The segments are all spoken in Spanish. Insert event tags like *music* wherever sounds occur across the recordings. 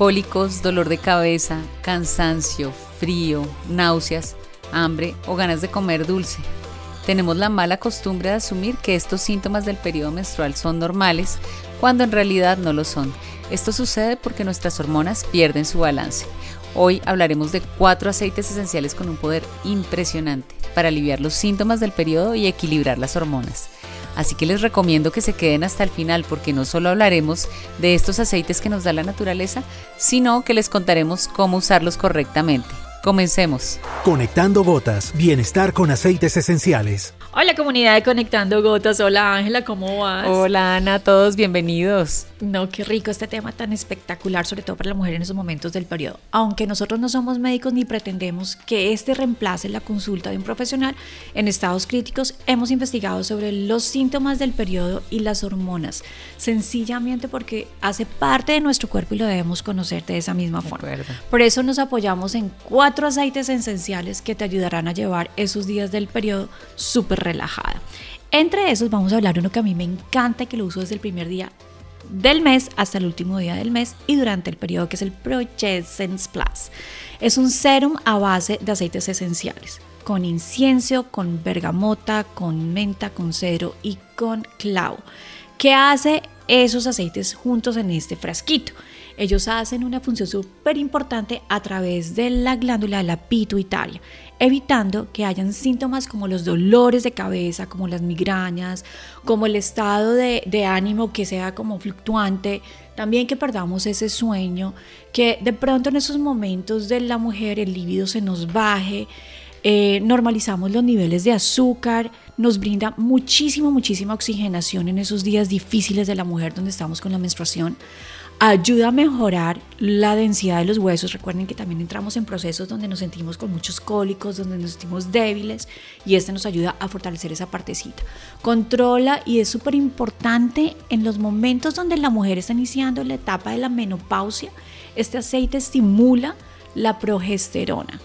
cólicos, dolor de cabeza, cansancio, frío, náuseas, hambre o ganas de comer dulce. Tenemos la mala costumbre de asumir que estos síntomas del periodo menstrual son normales cuando en realidad no lo son. Esto sucede porque nuestras hormonas pierden su balance. Hoy hablaremos de cuatro aceites esenciales con un poder impresionante para aliviar los síntomas del periodo y equilibrar las hormonas. Así que les recomiendo que se queden hasta el final porque no solo hablaremos de estos aceites que nos da la naturaleza, sino que les contaremos cómo usarlos correctamente. Comencemos. Conectando gotas, bienestar con aceites esenciales. Hola comunidad de Conectando Gotas, hola Ángela, ¿cómo vas? Hola Ana, todos bienvenidos. No, qué rico este tema tan espectacular, sobre todo para la mujer en esos momentos del periodo. Aunque nosotros no somos médicos ni pretendemos que este reemplace la consulta de un profesional, en estados críticos hemos investigado sobre los síntomas del periodo y las hormonas, sencillamente porque hace parte de nuestro cuerpo y lo debemos conocer de esa misma forma. Por eso nos apoyamos en cuatro aceites esenciales que te ayudarán a llevar esos días del periodo súper relajada. Entre esos vamos a hablar uno que a mí me encanta y que lo uso desde el primer día del mes hasta el último día del mes y durante el periodo que es el Progescence Plus. Es un serum a base de aceites esenciales, con incienso, con bergamota, con menta, con cedro y con clavo. ¿Qué hace esos aceites juntos en este frasquito? Ellos hacen una función súper importante a través de la glándula de la pituitaria evitando que hayan síntomas como los dolores de cabeza, como las migrañas, como el estado de, ánimo que sea como fluctuante, también que perdamos ese sueño, que de pronto en esos momentos de la mujer el líbido se nos baje, eh, normalizamos los niveles de azúcar, nos brinda muchísimo, muchísima oxigenación en esos días difíciles de la mujer donde estamos con la menstruación ayuda a mejorar la densidad de los huesos. Recuerden que también entramos en procesos donde nos sentimos con muchos cólicos, donde nos sentimos débiles y este nos ayuda a fortalecer esa partecita. Controla y es súper importante en los momentos donde la mujer está iniciando la etapa de la menopausia. Este aceite estimula la progesterona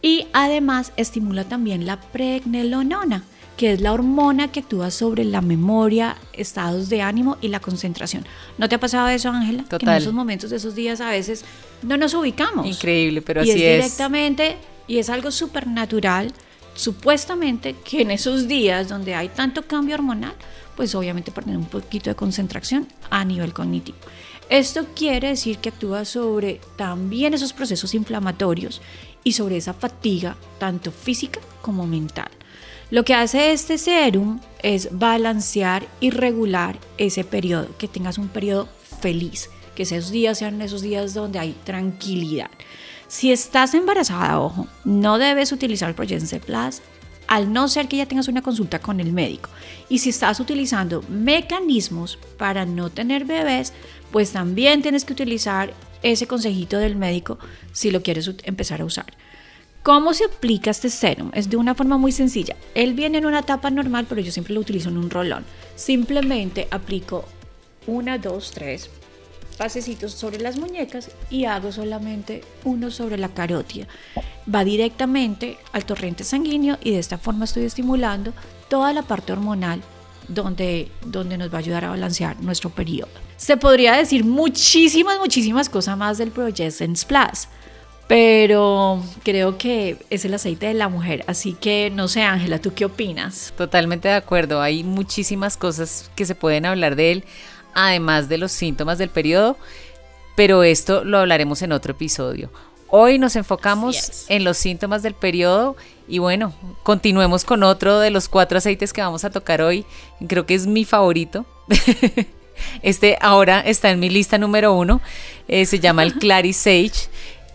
y además estimula también la pregnenolona que es la hormona que actúa sobre la memoria, estados de ánimo y la concentración. ¿No te ha pasado eso, Ángela? Total. Que en esos momentos, de esos días, a veces no nos ubicamos. Increíble, pero y así es. directamente, y es algo súper natural, supuestamente, que en esos días donde hay tanto cambio hormonal, pues obviamente perder un poquito de concentración a nivel cognitivo. Esto quiere decir que actúa sobre también esos procesos inflamatorios y sobre esa fatiga, tanto física como mental. Lo que hace este serum es balancear y regular ese periodo, que tengas un periodo feliz, que esos días sean esos días donde hay tranquilidad. Si estás embarazada, ojo, no debes utilizar Progense Plus al no ser que ya tengas una consulta con el médico. Y si estás utilizando mecanismos para no tener bebés, pues también tienes que utilizar ese consejito del médico si lo quieres empezar a usar. ¿Cómo se aplica este serum? Es de una forma muy sencilla. Él viene en una tapa normal, pero yo siempre lo utilizo en un rolón. Simplemente aplico una, dos, tres pasecitos sobre las muñecas y hago solamente uno sobre la carótida. Va directamente al torrente sanguíneo y de esta forma estoy estimulando toda la parte hormonal donde, donde nos va a ayudar a balancear nuestro periodo. Se podría decir muchísimas, muchísimas cosas más del Progessence Plus pero creo que es el aceite de la mujer. Así que no sé, Ángela, ¿tú qué opinas? Totalmente de acuerdo. Hay muchísimas cosas que se pueden hablar de él, además de los síntomas del periodo, pero esto lo hablaremos en otro episodio. Hoy nos enfocamos en los síntomas del periodo y bueno, continuemos con otro de los cuatro aceites que vamos a tocar hoy. Creo que es mi favorito. *laughs* Este ahora está en mi lista número uno. Eh, se llama el *laughs* Clary Sage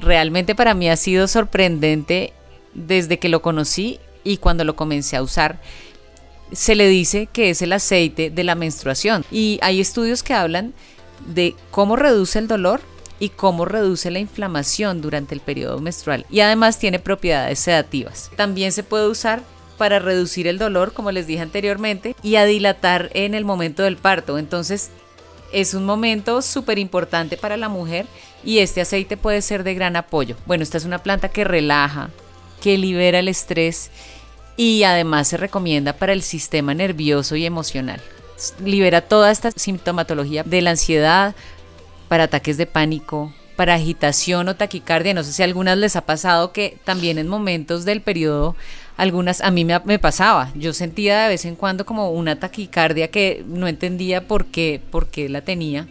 realmente para mí ha sido sorprendente desde que lo conocí y cuando lo comencé a usar. Se le dice que es el aceite de la menstruación y hay estudios que hablan de cómo reduce el dolor y cómo reduce la inflamación durante el periodo menstrual y además tiene propiedades sedativas. También se puede usar para reducir el dolor, como les dije anteriormente, y a dilatar en el momento del parto. Entonces, es un momento súper importante para la mujer y este aceite puede ser de gran apoyo. Bueno, esta es una planta que relaja, que libera el estrés y además se recomienda para el sistema nervioso y emocional. Libera toda esta sintomatología de la ansiedad, para ataques de pánico, para agitación o taquicardia. No sé si a algunas les ha pasado que también en momentos del periodo, algunas, a mí me, pasaba. Yo sentía de vez en cuando como una taquicardia que no entendía por qué, por qué la tenía.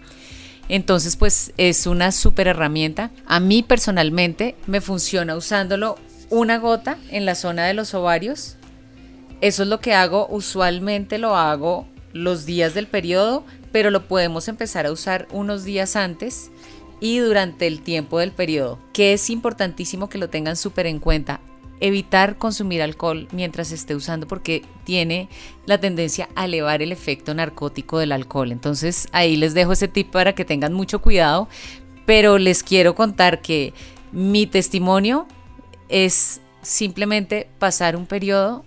Entonces, pues es una súper herramienta. A mí personalmente me funciona usándolo una gota en la zona de los ovarios. Eso es lo que hago, usualmente lo hago los días del periodo, pero lo podemos empezar a usar unos días antes y durante el tiempo del periodo, que es importantísimo que lo tengan súper en cuenta. Evitar consumir alcohol mientras esté usando porque tiene la tendencia a elevar el efecto narcótico del alcohol. Entonces ahí les dejo ese tip para que tengan mucho cuidado, pero les quiero contar que mi testimonio es simplemente pasar un periodo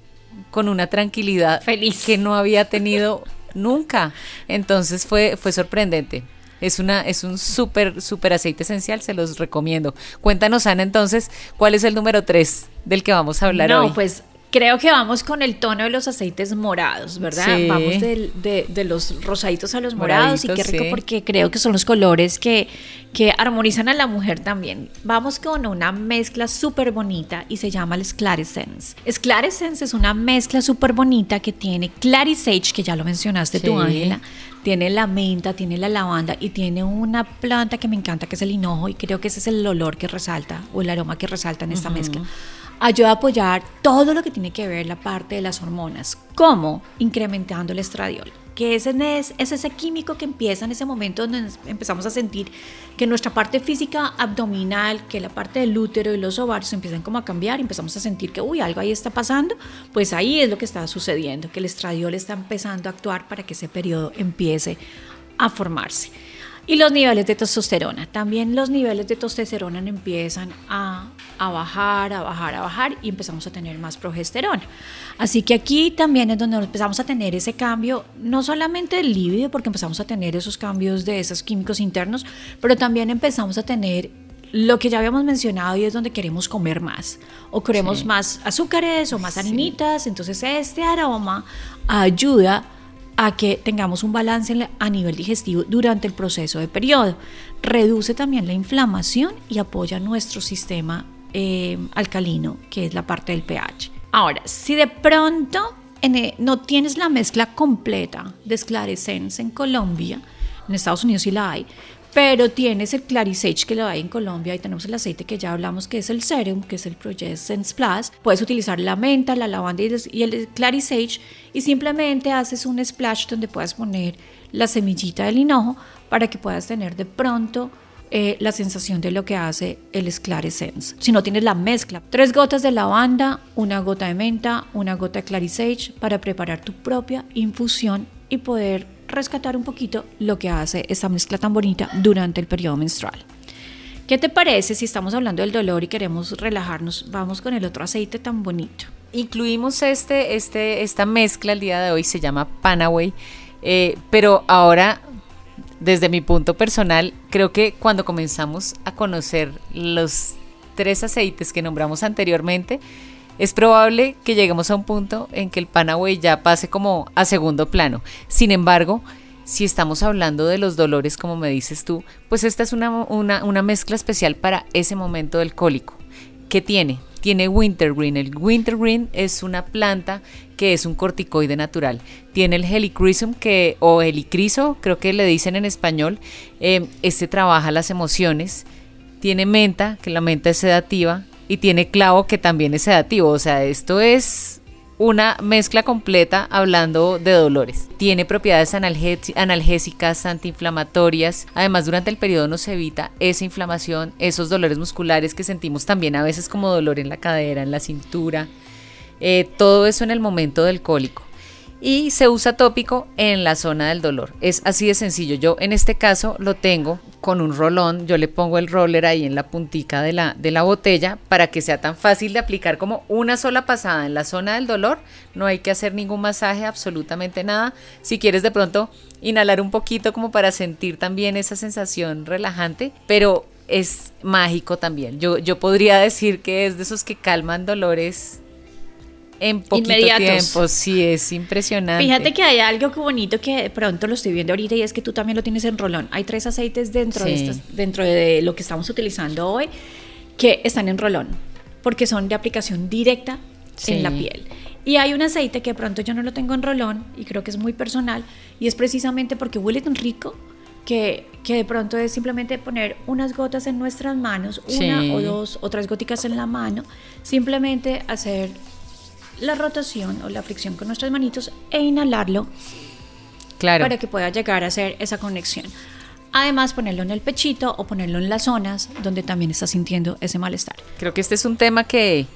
con una tranquilidad feliz que no había tenido *laughs* nunca. Entonces fue, fue sorprendente. Es, una, es un súper, súper aceite esencial, se los recomiendo. Cuéntanos, Ana, entonces, ¿cuál es el número 3 del que vamos a hablar hoy? No, pues Creo que vamos con el tono de los aceites morados, ¿verdad? Vamos de, los rosaditos a los morados y qué rico porque creo que son los colores que, que armonizan a la mujer también. Vamos con una mezcla súper bonita y se llama el Sclarescence. Sclarescence es una mezcla súper bonita que tiene Clarisage, que ya lo mencionaste tú, Ángela. Tiene la menta, tiene la lavanda y tiene una planta que me encanta que es el hinojo y creo que ese es el olor que resalta o el aroma que resalta en esta mezcla ayuda a apoyar todo lo que tiene que ver la parte de las hormonas, como incrementando el estradiol, que es, es ese químico que empieza en ese momento donde empezamos a sentir que nuestra parte física abdominal, que la parte del útero y los ovarios empiezan como a cambiar, empezamos a sentir que, uy, algo ahí está pasando, pues ahí es lo que está sucediendo, que el estradiol está empezando a actuar para que ese periodo empiece a formarse. Y los niveles de testosterona. También los niveles de testosterona empiezan a, bajar, a bajar, a bajar y empezamos a tener más progesterona. Así que aquí también es donde empezamos a tener ese cambio, no solamente del líbido, porque empezamos a tener esos cambios de esos químicos internos, pero también empezamos a tener lo que ya habíamos mencionado y es donde queremos comer más o queremos más azúcares o más harinitas. Entonces este aroma ayuda a que tengamos un balance a nivel digestivo durante el proceso de periodo. Reduce también la inflamación y apoya nuestro sistema eh, alcalino, que es la parte del pH. Ahora, si de pronto e, no tienes la mezcla completa de esclarecens en Colombia, en Estados Unidos sí la hay, pero tienes el Clarisage que lo hay en Colombia y tenemos el aceite que ya hablamos que es el Serum, que es el Project Sense Plus. Puedes utilizar la menta, la lavanda y el Clarisage y simplemente haces un splash donde puedas poner la semillita del hinojo para que puedas tener de pronto eh, la sensación de lo que hace el Esclarescence. Si no tienes la mezcla, tres gotas de lavanda, una gota de menta, una gota de Clarisage para preparar tu propia infusión y poder rescatar un poquito lo que hace esta mezcla tan bonita durante el periodo menstrual. ¿Qué te parece si estamos hablando del dolor y queremos relajarnos? Vamos con el otro aceite tan bonito. Incluimos este, este, esta mezcla el día de hoy, se llama Panaway, eh, pero ahora, desde mi punto personal, creo que cuando comenzamos a conocer los tres aceites que nombramos anteriormente, es probable que lleguemos a un punto en que el Panaway ya pase como a segundo plano. Sin embargo, si estamos hablando de los dolores, como me dices tú, pues esta es una, una, mezcla especial para ese momento del cólico. ¿Qué tiene? Tiene wintergreen. El wintergreen es una planta que es un corticoide natural. Tiene el helichrysum que, o helicriso, creo que le dicen en español. Eh, este trabaja las emociones. Tiene menta, que la menta es sedativa y tiene clavo que también es sedativo. O sea, esto es una mezcla completa hablando de dolores. Tiene propiedades analgésicas, antiinflamatorias. Además, durante el periodo nos evita esa inflamación, esos dolores musculares que sentimos también a veces como dolor en la cadera, en la cintura. Eh, todo eso en el momento del cólico y se usa tópico en la zona del dolor. Es así de sencillo. Yo en este caso lo tengo con un rolón, yo le pongo el roller ahí en la puntica de la, de la botella para que sea tan fácil de aplicar como una sola pasada en la zona del dolor. No hay que hacer ningún masaje, absolutamente nada. Si quieres de pronto inhalar un poquito como para sentir también esa sensación relajante, pero es mágico también. Yo, yo podría decir que es de esos que calman dolores en poquito tiempo. Sí, es impresionante. Fíjate que hay algo bonito que de pronto lo estoy viendo ahorita y es que tú también lo tienes en rolón. Hay tres aceites dentro, de, estas, dentro de lo que estamos utilizando hoy que están en rolón porque son de aplicación directa en la piel. Y hay un aceite que de pronto yo no lo tengo en rolón y creo que es muy personal y es precisamente porque huele tan rico que, que, de pronto es simplemente poner unas gotas en nuestras manos, una o dos, otras góticas en la mano, simplemente hacer la rotación o la fricción con nuestras manitos e inhalarlo claro. para que pueda llegar a hacer esa conexión. Además, ponerlo en el pechito o ponerlo en las zonas donde también está sintiendo ese malestar. Creo que este es un tema que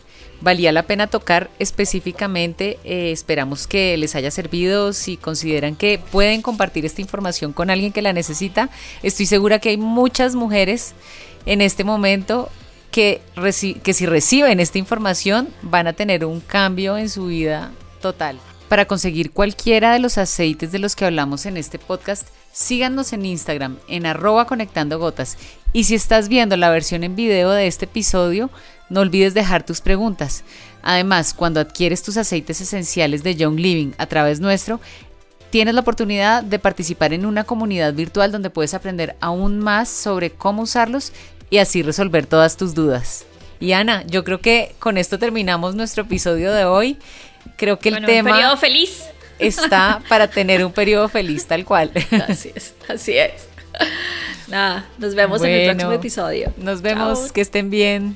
valía la pena tocar específicamente. Eh, esperamos que les haya servido. Si consideran que pueden compartir esta información con alguien que la necesita, estoy segura que hay muchas mujeres en este momento que, si reciben esta información van a tener un cambio en su vida total. Para conseguir cualquiera de los aceites de los que hablamos en este podcast, síganos en Instagram en arroba conectando gotas. Y si estás viendo la versión en video de este episodio, no olvides dejar tus preguntas. Además, cuando adquieres tus aceites esenciales de Young Living a través nuestro, tienes la oportunidad de participar en una comunidad virtual donde puedes aprender aún más sobre cómo usarlos y así resolver todas tus dudas. Y Ana, yo creo que con esto terminamos nuestro episodio de hoy. Creo que el tema... Un periodo feliz. Está para tener un periodo feliz tal cual. Así es, así es. Nada, nos vemos en el próximo episodio. Nos vemos, que estén bien.